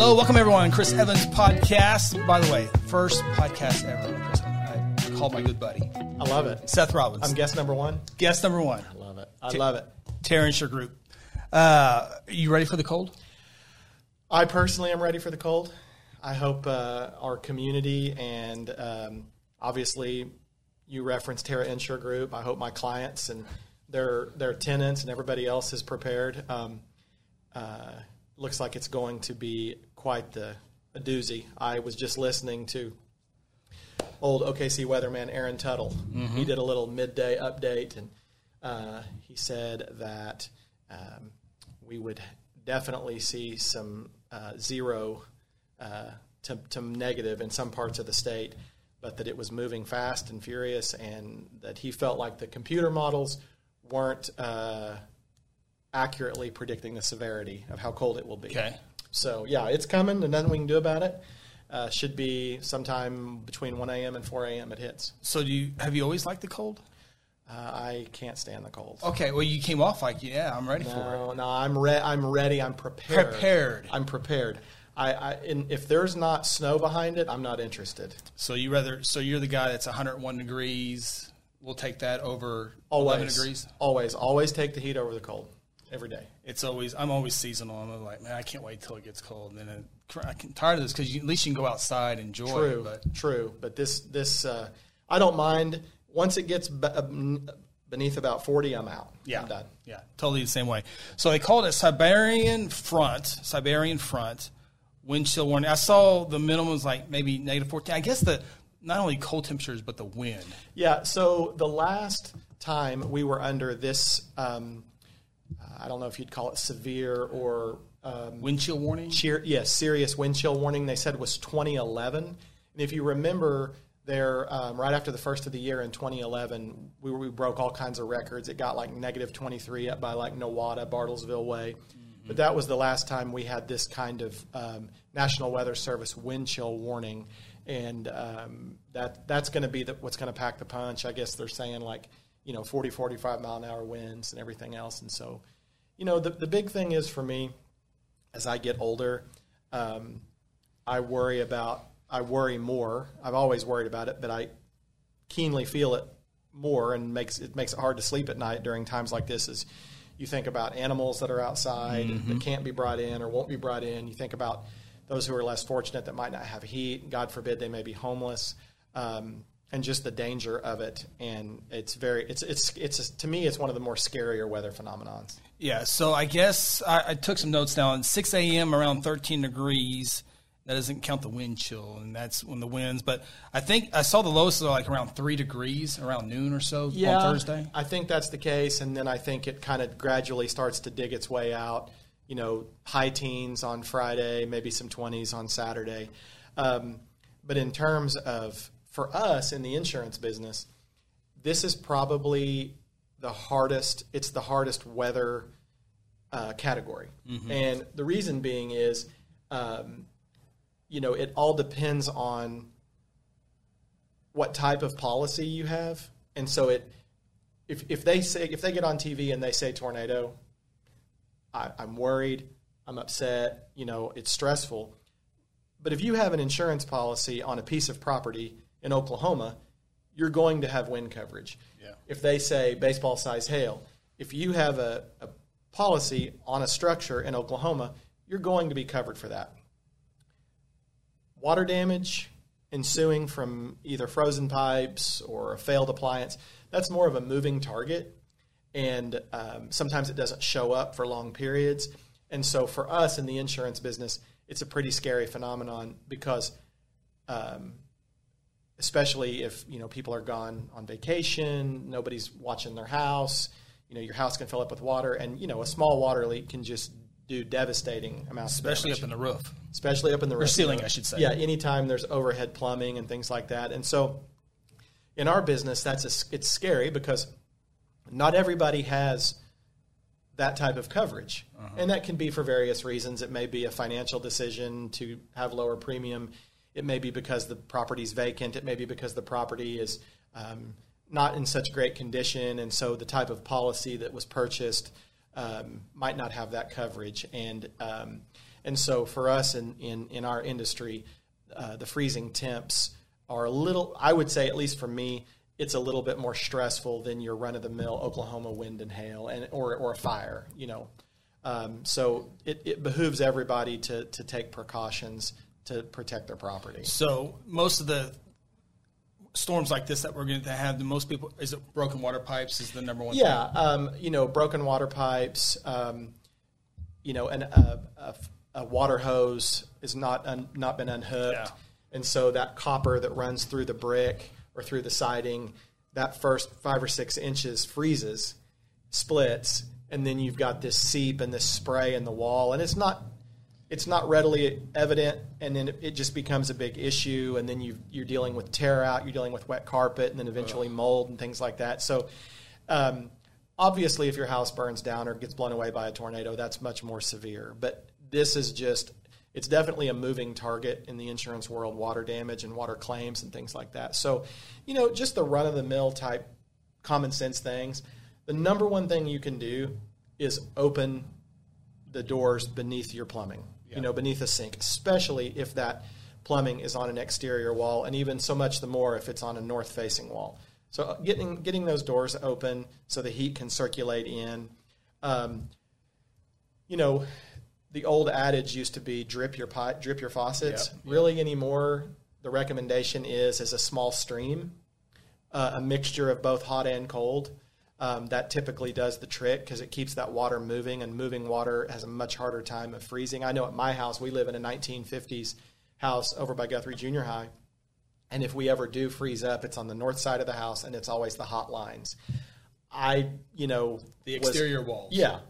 Hello, welcome everyone. Chris Evans podcast. By the way, first podcast ever. I called my good buddy I love it. Seth Robbins. I'm guest number one. guest number one. I love it. I love it. Terra Insure Group. Uh, you ready for the cold? I personally am ready for the cold. I hope uh, our community and um, obviously you referenced Terra Insure Group. I hope my clients and their their tenants and everybody else is prepared. Um, uh, looks like it's going to be quite the a doozy. I was just listening to old OKC weatherman Aaron Tuttle. He did a little midday update, and uh, he said that um, we would definitely see some uh, zero uh, to, to negative in some parts of the state, but that it was moving fast and furious, and that he felt like the computer models weren't uh, accurately predicting the severity of how cold it will be. Okay. So yeah, it's coming, and nothing we can do about it. Uh, should be sometime between 1 a.m. and 4 a.m. It hits. So do you have you always liked the cold? Uh, I can't stand the cold. Okay, well you came off like yeah, I'm ready for it. No, no, I'm re- I'm ready. I'm prepared. Prepared. I'm prepared. I, I in, if there's not snow behind it, I'm not interested. So you rather so you're the guy that's 101 degrees. We'll take that over Always 11 degrees. Always, always take the heat over the cold every day. It's always I'm always seasonal. I'm like man, I can't wait till it gets cold. And then I'm tired of this because at least you can go outside and enjoy. True, It, but true. But this this uh, I don't mind. Once it gets be- uh, beneath about 40, I'm out. Yeah, I'm done. yeah, totally the same way. So they called it Siberian front, Siberian front, wind chill warning. I saw the minimum was like maybe negative fourteen. I guess the not only cold temperatures but the wind. Yeah. So the last time we were under this, um, I don't know if you'd call it severe or um, Wind chill warning. cheer, yes, serious wind chill warning. They said was 2011, and if you remember, there um, right after the first of the year in 2011, we, we broke all kinds of records. It got like negative 23 up by like Nowata, Bartlesville Way. But that was the last time we had this kind of um, National Weather Service wind chill warning, and um, that that's going to be the, what's going to pack the punch. I guess they're saying like you know 40, 45 mile an hour winds and everything else, and so you know the the big thing is for me as I get older, um, I worry about I worry more. I've always worried about it, but I keenly feel it more, and makes it makes it hard to sleep at night during times like this. Is you think about animals that are outside that can't be brought in or won't be brought in. You think about those who are less fortunate that might not have heat. God forbid they may be homeless. Um, and just the danger of it, and it's very, it's, it's, it's, to me, it's one of the more scarier weather phenomenons. Yeah. So I guess I, I took some notes down. 6 a.m. around 13 degrees. That doesn't count the wind chill, and that's when the winds. But I think I saw the lowest are like around three degrees around noon or so on Thursday. I think that's the case, and then I think it kind of gradually starts to dig its way out. You know, high teens on Friday, maybe some twenties on Saturday. Um, but in terms of for us in the insurance business, this is probably the hardest. It's the hardest weather uh, category, and the reason being is, um, you know, it all depends on what type of policy you have, and so it if if they say if they get on TV and they say tornado, I, I'm worried, I'm upset, you know, it's stressful. But if you have an insurance policy on a piece of property in Oklahoma, you're going to have wind coverage. Yeah. If they say baseball size hail, if you have a, a policy on a structure in Oklahoma, you're going to be covered for that. Water damage ensuing from either frozen pipes or a failed appliance, that's more of a moving target. And um, sometimes it doesn't show up for long periods. And so for us in the insurance business, it's a pretty scary phenomenon because, um, especially if you know people are gone on vacation, nobody's watching their house. You know your house can fill up with water, and you know a small water leak can just do devastating amounts, especially of damage up in the roof. especially up in the roof. ceiling, I should say. Yeah, anytime there's overhead plumbing and things like that. And so, in our business, that's a, it's scary because not everybody has that type of coverage, uh-huh. and that can be for various reasons. It may be a financial decision to have lower premium. It may be because the property is vacant. It may be because the property is um, not in such great condition, and so the type of policy that was purchased um, might not have that coverage. And um, And so for us in in, in our industry, uh, the freezing temps are a little. I would say, at least for me, it's a little bit more stressful than your run of the mill Oklahoma wind and hail and or or a fire. You know, um, so it, it behooves everybody to to take precautions to protect their property. So most of the storms like this that we're going to have, the most people is it broken water pipes is the number one. Yeah, um, you know, broken water pipes. Um, you know, and a, a, a, water hose is not un, not been unhooked, yeah. and so that copper that runs through the brick or through the siding, that first five or six inches freezes, splits, and then you've got this seep and this spray in the wall, and it's not it's not readily evident, and then it just becomes a big issue, and then you you're dealing with tear out, you're dealing with wet carpet, and then eventually mold and things like that. So, um, obviously, if your house burns down or gets blown away by a tornado, that's much more severe. But this is just it's definitely a moving target in the insurance world, water damage and water claims and things like that. So, you know, just the run of the mill type common sense things. The number one thing you can do is open the doors beneath your plumbing yeah. you know, beneath a sink, especially if that plumbing is on an exterior wall, and even so much the more if it's on a north facing wall. So uh, getting getting those doors open so the heat can circulate in. Um, you know, the old adage used to be drip your pot, drip your faucets. Yep. Really anymore, the recommendation is is a small stream, uh, a mixture of both hot and cold. Um, that typically does the trick because it keeps that water moving, and moving water has a much harder time of freezing. I know at my house, we live in a 1950s house over by Guthrie Junior High, and if we ever do freeze up, it's on the north side of the house, and it's always the hot lines. I, you know, the exterior was, walls. Yeah,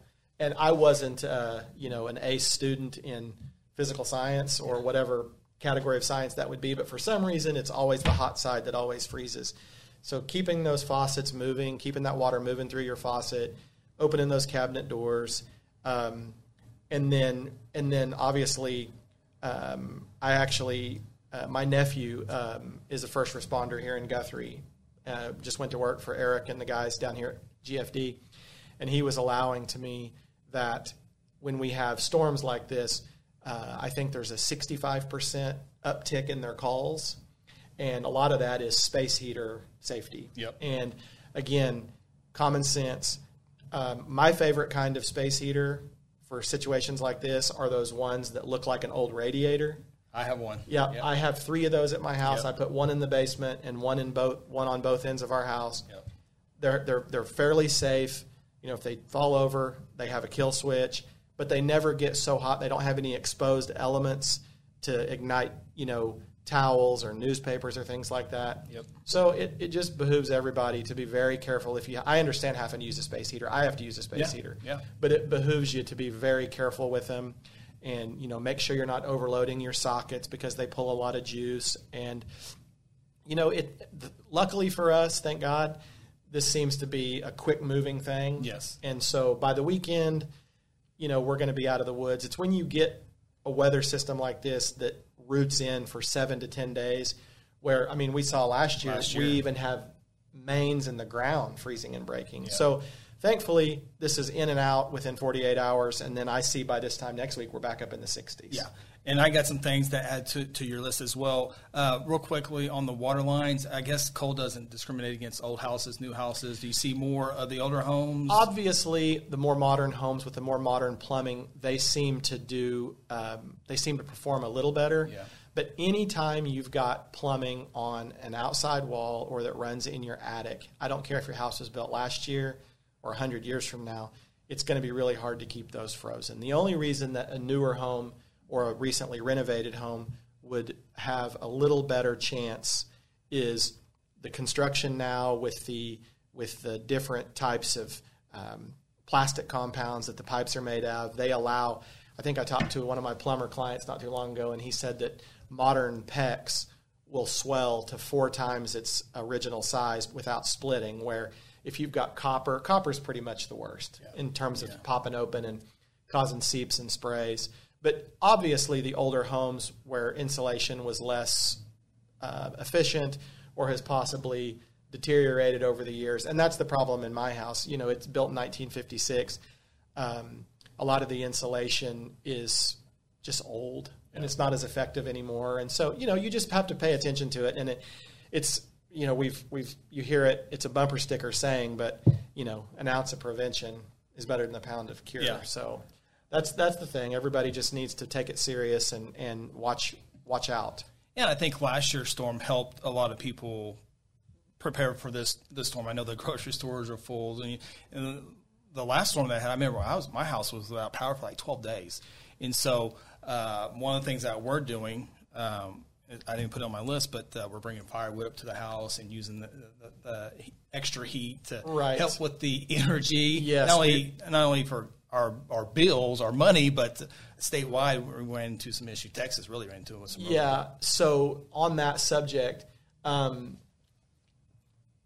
and I wasn't, uh, you know, an A student in physical science or whatever category of science that would be, but for some reason, it's always the hot side that always freezes. So keeping those faucets moving, keeping that water moving through your faucet, opening those cabinet doors, um, and then and then obviously, um, I actually uh, my nephew um, is a first responder here in Guthrie. Uh, just went to work for Eric and the guys down here at GFD, and he was allowing to me that when we have storms like this, uh, I think there's a 65% uptick in their calls and a lot of that is space heater safety. Yep. And again, common sense. Um, my favorite kind of space heater for situations like this are those ones that look like an old radiator. I have one. Yeah, yep. I have three of those at my house. Yep. I put one in the basement and one in both one on both ends of our house. Yep. They're they're they're fairly safe. You know, if they fall over, they have a kill switch, but they never get so hot. They don't have any exposed elements to ignite. You know, towels or newspapers or things like that. Yep. So it, it just behooves everybody to be very careful. If you, I understand having to use a space heater. I have to use a space yeah. heater. Yeah. But it behooves you to be very careful with them, and you know make sure you're not overloading your sockets because they pull a lot of juice. And you know it. Luckily for us, thank God, this seems to be a quick moving thing. Yes. And so by the weekend, you know we're going to be out of the woods. It's when you get a weather system like this that roots in for seven to ten days. Where I mean, we saw last year, last year. we even have mains in the ground freezing and breaking. Yeah. So thankfully, this is in and out within 48 hours, and then I see by this time next week we're back up in the 60s. Yeah, and I got some things to add to, to your list as well. Uh, real quickly on the water lines, I guess coal doesn't discriminate against old houses, new houses. Do you see more of the older homes? Obviously, the more modern homes with the more modern plumbing, they seem to do, um, they seem to perform a little better. Yeah. But anytime you've got plumbing on an outside wall or that runs in your attic, I don't care if your house was built last year or 100 years from now, it's going to be really hard to keep those frozen. The only reason that a newer home or a recently renovated home would have a little better chance is the construction now with the with the different types of um, plastic compounds that the pipes are made of. They allow. I think I talked to one of my plumber clients not too long ago, and he said that modern PEX will swell to four times its original size without splitting. Where if you've got copper, copper is pretty much the worst yeah. in terms of yeah. popping open and causing seeps and sprays. But obviously, the older homes where insulation was less uh, efficient or has possibly deteriorated over the years, and that's the problem in my house. You know, it's built in 1956. Um, a lot of the insulation is just old and it's not as effective anymore. And so, you know, you just have to pay attention to it. And it, it's, you know, we've, we've, you hear it, it's a bumper sticker saying, but, you know, an ounce of prevention is better than a pound of cure. Yeah. So that's, that's the thing. Everybody just needs to take it serious and, and watch, watch out. And I think last year's storm helped a lot of people prepare for this this storm. I know the grocery stores are full, and, and the last storm that I had, I remember I was my house was without power for like twelve days, and so uh, one of the things that we're doing. Um, I didn't put it on my list, but uh, we're bringing firewood up to the house and using the, the, the extra heat to Right. help with the energy. Yes, not only not only for our our bills, our money, but statewide we ran into some issue. Texas really ran into it with some. Yeah. So on that subject, um,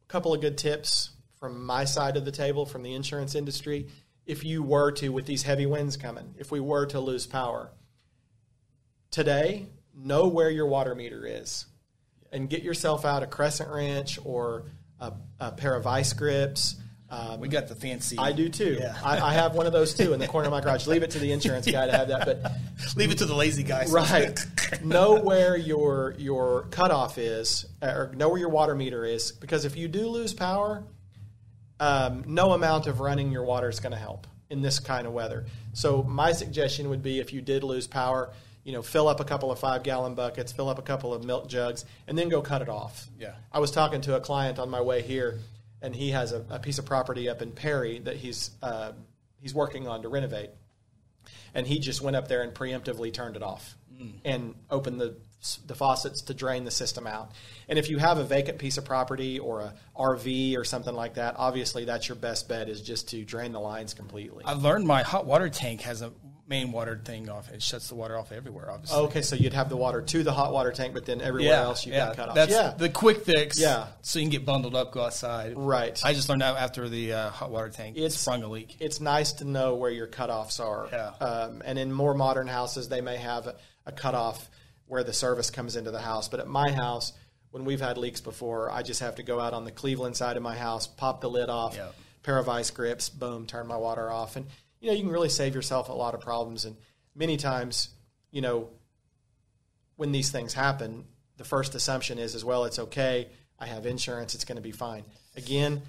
a couple of good tips from my side of the table from the insurance industry. If you were to, with these heavy winds coming, if we were to lose power today, know where your water meter is, and get yourself out a crescent wrench or a, a pair of vice grips. Um, We got the fancy. I do too. Yeah. I, I have one of those too in the corner of my garage. Leave it to the insurance guy to have that, but Leave it to the lazy guys. right know where your your cutoff is or know where your water meter is because if you do lose power um, no amount of running your water is going to help in this kind of weather so my suggestion would be if you did lose power you know fill up a couple of five gallon buckets fill up a couple of milk jugs and then go cut it off Yeah. i was talking to a client on my way here and he has a, a piece of property up in perry that he's uh, he's working on to renovate and he just went up there and preemptively turned it off and opened the the faucets to drain the system out. And if you have a vacant piece of property or a RV or something like that, obviously that's your best bet is just to drain the lines completely. I've learned my hot water tank has a main water thing off. It shuts the water off everywhere, obviously. okay, so you'd have the water to the hot water tank, but then everywhere else you got cut off. That's yeah, the quick fix. Yeah. So you can get bundled up, go outside. Right. I just learned that after the uh, hot water tank It's- sprung a leak. it's nice to know where your cutoffs are. Yeah. Um, and in more modern houses, they may have a, a cutoff where the service comes into the house. But at my house, when we've had leaks before, I just have to go out on the Cleveland side of my house, pop the lid off, Yeah. pair of vice grips, boom, turn my water off. And, you know, you can really save yourself a lot of problems. And many times, you know, when these things happen, the first assumption is as well, it's okay. I have insurance. It's going to be fine. Again,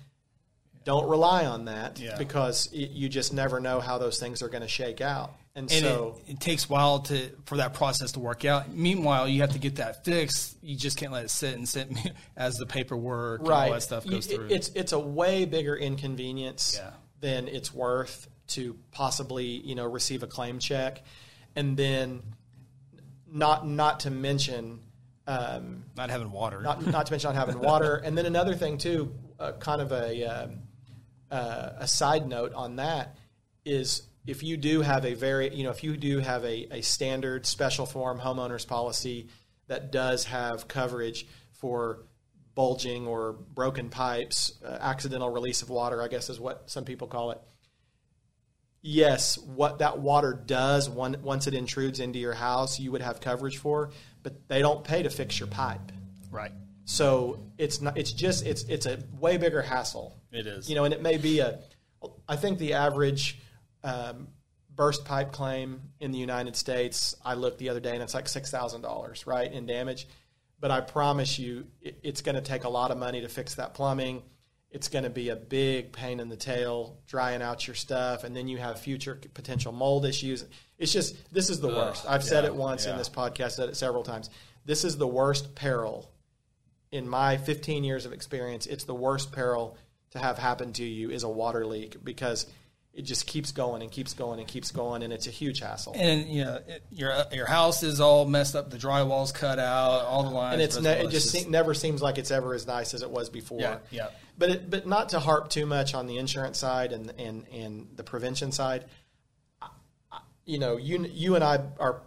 don't rely on that Yeah. because it, you just never know how those things are going to shake out. And, And so, it, it takes a while to for that process to work out. Meanwhile, you have to get that fixed. You just can't let it sit and sit as the paperwork and right, all that stuff goes You- through. It's it's a way bigger inconvenience Yeah. than it's worth to possibly you know receive a claim check, and then not not to mention. Um, not having water. not, not to mention not having water. And then another thing too, uh, kind of a um, uh, a side note on that is if you do have a very you know if you do have a, a standard special form homeowners policy that does have coverage for bulging or broken pipes, uh, accidental release of water, I guess is what some people call it. Yes, what that water does one, once it intrudes into your house, you would have coverage for, but they don't pay to fix your pipe. right. So it's not. It's just. It's it's a way bigger hassle. It is. You know, and it may be a. I think the average um, burst pipe claim in the United States. I looked the other day, and it's like six thousand dollars, right, in damage. But I promise you, it, it's going to take a lot of money to fix that plumbing. It's going to be a big pain in the tail drying out your stuff, and then you have future potential mold issues. It's just this is the worst. I've said it once in this podcast, said it several times. This is the worst peril in my 15 years of experience, it's the worst peril to have happen to you is a water leak because it just keeps going and keeps going and keeps going, and it's a huge hassle. and you know it, your your house is all messed up. The drywall's cut out. All the lines. And it's ne- it just se- never seems like it's ever as nice as it was before. Yeah, yeah. But it, but not to harp too much on the insurance side and and and the prevention side. I- I- You know, you you and I are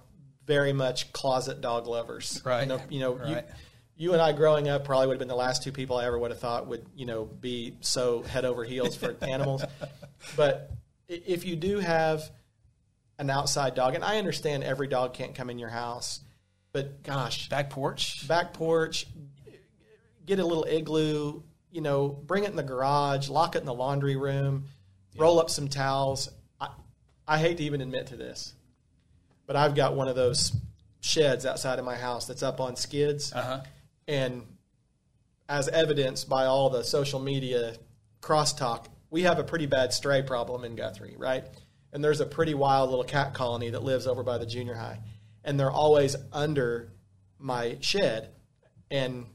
very much closet dog lovers. Right. You know, you, know Right. you, you and I growing up probably would have been the last two people I ever would have thought would you know be so head over heels for animals. But if you do have an outside dog, and I understand every dog can't come in your house, but gosh, back porch. back porch, get a little igloo, you know, bring it in the garage, lock it in the laundry room, roll up some towels. I, I hate to even admit to this, but I've got one of those sheds outside of my house that's up on skids, Uh-huh. and as evidenced by all the social media crosstalk, we have a pretty bad stray problem in Guthrie, right? And there's a pretty wild little cat colony that lives over by the junior high, and they're always under my shed, and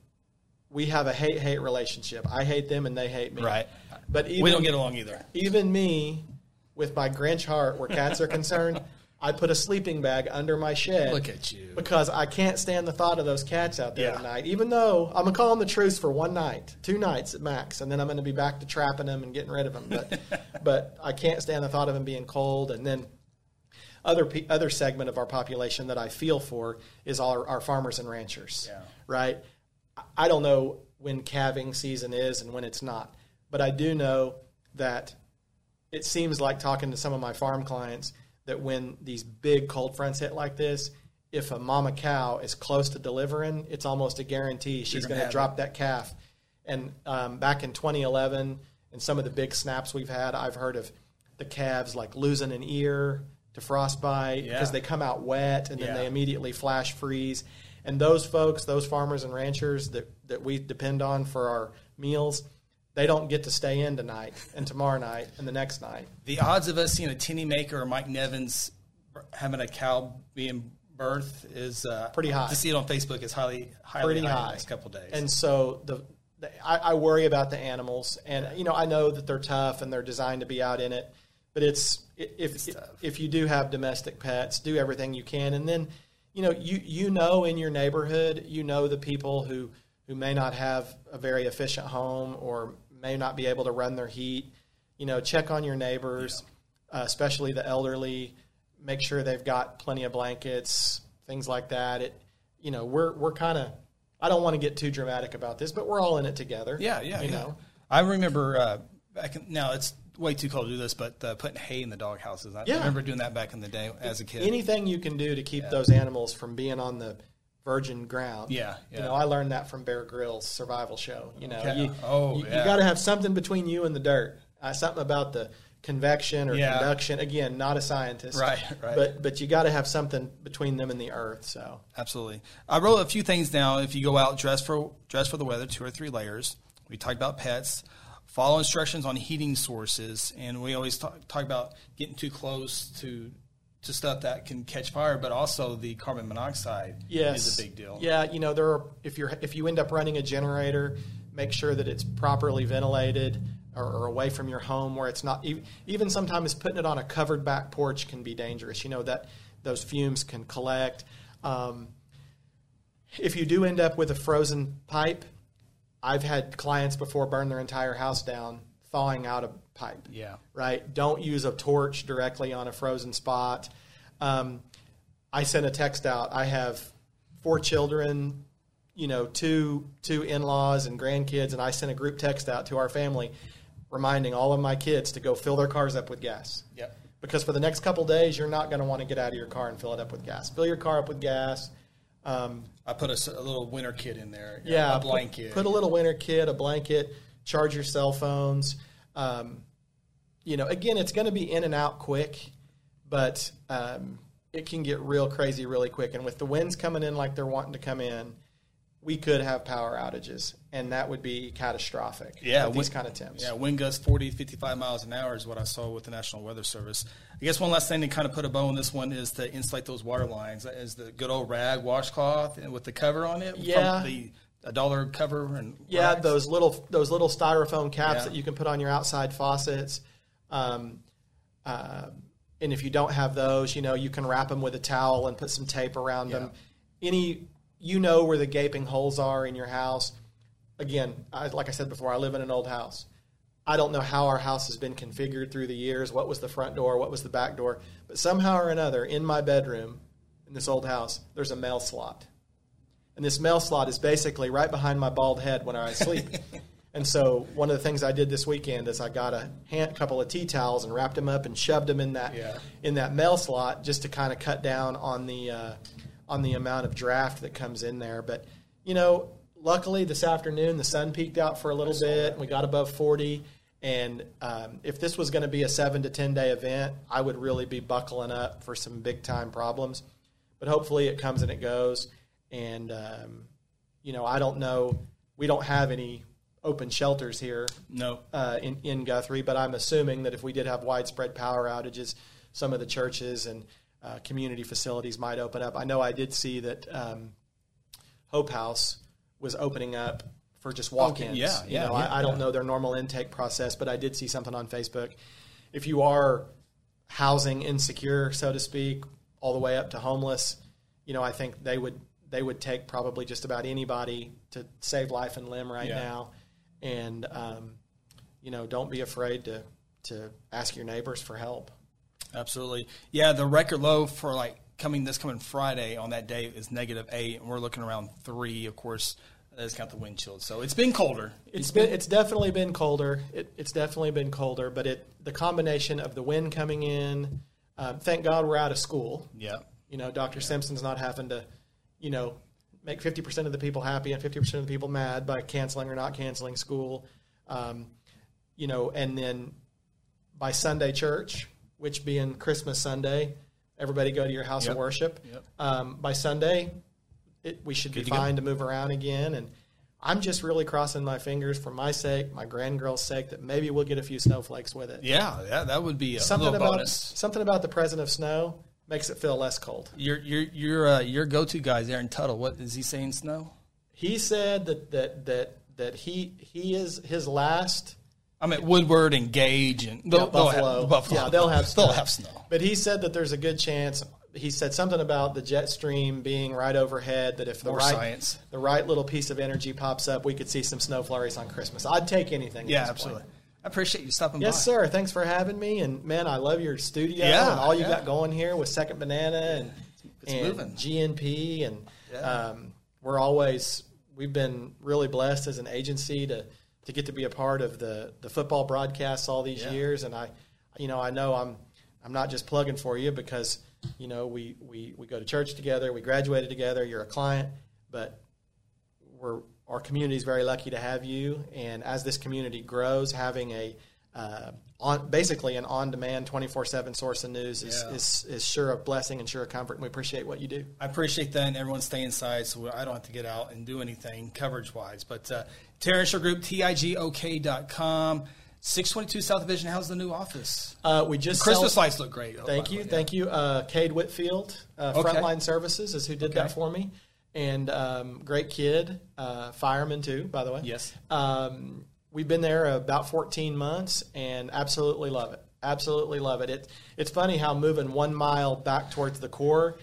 we have a hate hate relationship. I hate them, and they hate me. Right. But even, we don't get along either. even me, with my Grinch heart where cats are concerned, I put a sleeping bag under my shed. Look at you. Because I can't stand the thought of those cats out there Yeah. at night. Even though I'm gonna call them the truce for one night, two nights at max, and then I'm gonna be back to trapping them and getting rid of them. But but I can't stand the thought of them being cold. And then other other segment of our population that I feel for is our, our farmers and ranchers. Yeah. Right. I don't know when calving season is and when it's not, but I do know that it seems like talking to some of my farm clients that when these big cold fronts hit like this, if a mama cow is close to delivering, it's almost a guarantee she's going to drop that calf. And um, back in 2011, and some of the big snaps we've had, I've heard of the calves like losing an ear to frostbite Yeah. because they come out wet and then Yeah. they immediately flash freeze. And those folks, those farmers and ranchers that, that we depend on for our meals, they don't get to stay in tonight and tomorrow night and the next night. The odds of us seeing a Tinny Maker or Mike Nevins having a cow being birthed is uh, Pretty high. To see it on Facebook is highly, highly pretty high, high. in the next couple of days. And so the, the I, I worry about the animals, and you know I know that they're tough and they're designed to be out in it, but it's if if, if you do have domestic pets, do everything you can, and then you know you you know in your neighborhood, you know the people who who may not have a very efficient home or may not be able to run their heat. You know, check on your neighbors, uh, especially the elderly. Make sure they've got plenty of blankets, things like that. It, you know, we're we're kind of. I don't want to get too dramatic about this, but we're all in it together. yeah, yeah, you yeah. know. I remember uh, back in, now it's way too cold to do this, but uh, putting hay in the dog houses. I Yeah. remember doing that back in the day as a kid. Anything you can do to keep those animals from being on the virgin ground. Yeah, You know, I learned that from Bear Grylls' survival show. You know, Yeah. you, Oh, you, yeah. got to have something between you and the dirt. Uh, something about the convection or Yeah. conduction. Again, not a scientist. Right, right. But but you got to have something between them and the earth. So Absolutely. I wrote a few things down. If you go out, dress for dress for the weather, two or three layers. We talked about pets. Follow instructions on heating sources, and we always talk, talk about getting too close to to stuff that can catch fire, but also the carbon monoxide yes, is a big deal. Yeah, you know, there are if you're if you end up running a generator, make sure that it's properly ventilated or, or away from your home where it's not even, even sometimes putting it on a covered back porch can be dangerous. You know that those fumes can collect. Um, if you do end up with a frozen pipe, I've had clients before burn their entire house down thawing out a pipe Yeah. right? Don't use a torch directly on a frozen spot. Um, I sent a text out. I have four children, you know, two two in laws and grandkids, and I sent a group text out to our family, reminding all of my kids to go fill their cars up with gas. Yep. Because for the next couple days, you're not going to want to get out of your car and fill it up with gas. Fill your car up with gas. Um, I put a little winter kit in there. yeah, a put- blanket. Put, a little winter kit, a blanket, charge your cell phones. Um, you know, again, it's going to be in and out quick, but um, it can get real crazy really quick. And with the winds coming in like they're wanting to come in, we could have power outages, and that would be catastrophic. Yeah, these wind- kind of temps. Yeah, wind gusts 40 to 55 miles an hour is what I saw with the National Weather Service. I guess one last thing to kind of put a bow on this one is to insulate those water lines. Is the good old rag washcloth with the cover on it? from Yeah. the a dollar cover and Yeah, rags? those little those little styrofoam caps Yeah. that you can put on your outside faucets. Um, uh, and if you don't have those, you know you can wrap them with a towel and put some tape around them. Any you know where the gaping holes are in your house. Again, I, like I said before, I live in an old house. I don't know how our house has been configured through the years. What was the front door? What was the back door? But somehow or another, in my bedroom, in this old house, there's a mail slot. And this mail slot is basically right behind my bald head when I sleep. and so one of the things I did this weekend is I got a hand, couple of tea towels and wrapped them up and shoved them in that Yeah. in that mail slot just to kind of cut down on the uh, on the amount of draft that comes in there. But you know, luckily this afternoon the sun peaked out for a little bit and we got above 40 And um, if this was going to be a seven to 10 day event, I would really be buckling up for some big time problems. But hopefully it comes and it goes. And, um, you know, I don't know. We don't have any open shelters here No. uh, in, in Guthrie, but I'm assuming that if we did have widespread power outages, some of the churches and uh, community facilities might open up. I know I did see that um, Hope House was opening up for just walk-ins. yeah, You yeah, know, yeah, I, I don't yeah. know their normal intake process, but I did see something on Facebook. If you are housing insecure, so to speak, all the way up to homeless, you know, I think they would they would take probably just about anybody to save life and limb right now, and um, you know, don't be afraid to to ask your neighbors for help. Absolutely. Yeah, the record low for like coming this coming Friday on that day is negative eight, and we're looking around three. Of course, does count the wind chill. So it's been colder. It's been it's definitely been colder. It, it's definitely been colder, but it the combination of the wind coming in. Um, thank God we're out of school. Yeah. You know, Dr. Simpson's not having to, you know, make 50% of the people happy and 50% of the people mad by canceling or not canceling school. Um, you know, and then by Sunday church, which being Christmas Sunday, everybody go to your house Yep. of worship. Yep. Um, by Sunday, it, we should be to go. fine to move around again. And I'm just really crossing my fingers for my sake, my grandgirl's sake, that maybe we'll get a few snowflakes with it. Yeah, that, that would be a Something about bonus. something about the present of snow makes it feel less cold. Your your your uh, your go to guys, Aaron Tuttle. What is he saying? Snow. He said that that that that he he is his last. I'm at Woodward and Gage and they'll, Yeah, they'll Buffalo. have Buffalo. Yeah, they'll have snow. they'll have snow. But he said that there's a good chance. He said something about the jet stream being right overhead. That if the More right science. the right little piece of energy pops up, we could see some snow flurries on Christmas. I'd take anything. Yeah, absolutely. point. I appreciate you stopping Yes, by. sir. Thanks for having me. And man, I love your studio Yeah, and all you yeah. got going here with Second Banana and, It's and moving. GNP. And um, we're always we've been really blessed as an agency to to get to be a part of the the football broadcasts all these Yeah. years. And I, you know, I know I'm I'm not just plugging for you because you know we we we go to church together, we graduated together. You're a client, but we're our community is very lucky to have you. And as this community grows, having a uh, on basically an on-demand, twenty-four-seven source of news is, Yeah. is is sure a blessing and sure a comfort. And we appreciate what you do. I appreciate that, and everyone stay inside, so I don't have to get out and do anything coverage wise. But uh, Terra Insure Group, tigok.com, six twenty two South Division. How's the new office? Uh, we just Christmas cel- lights look great. Thank you, thank you. Uh, Cade Whitfield, uh, Okay. Frontline Services, is who did that for me, and um, great kid, uh, fireman too, by the way. Yes. Um, we've been there about 14 months and absolutely love it. Absolutely love it. It it's funny how moving one mile back towards the core,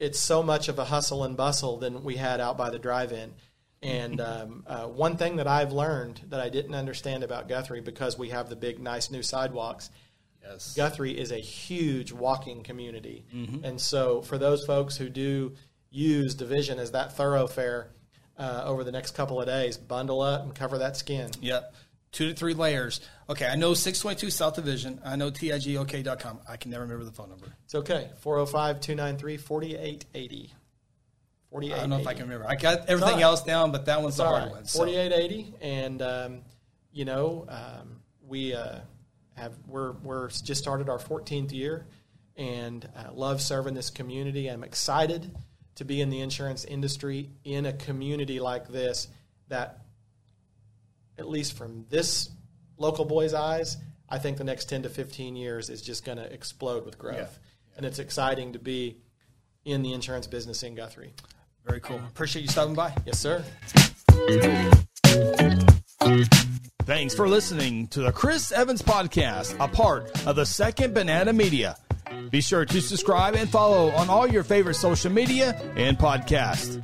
it's so much of a hustle and bustle than we had out by the drive-in. And um, uh, one thing that I've learned that I didn't understand about Guthrie because we have the big, nice new sidewalks. Yes. Guthrie is a huge walking community. Mm-hmm. And so, for those folks who do use Division as that thoroughfare uh, over the next couple of days, bundle up and cover that skin. Yep. Two to three layers. Okay, I know 622 South Division. I know tigok.com. I can never remember the phone number. It's okay. 405 293 4880. I don't know if I can remember. I got everything right. else down, but that one's the hard right. one. so- 4880. And, um, you know, um, we uh, have, we're, we're just started our 14th year and uh, love serving this community. I'm excited to be in the insurance industry in a community like this that, at least from this local boy's eyes, I think the next 10 to 15 years is just going to explode with growth. Yeah. And it's exciting to be in the insurance business in Guthrie. Very cool. Appreciate you stopping by. Yes, sir. Thanks for listening to the Chris Evans Podcast, a part of the Second Banana Media. Be sure to subscribe and follow on all your favorite social media and podcasts.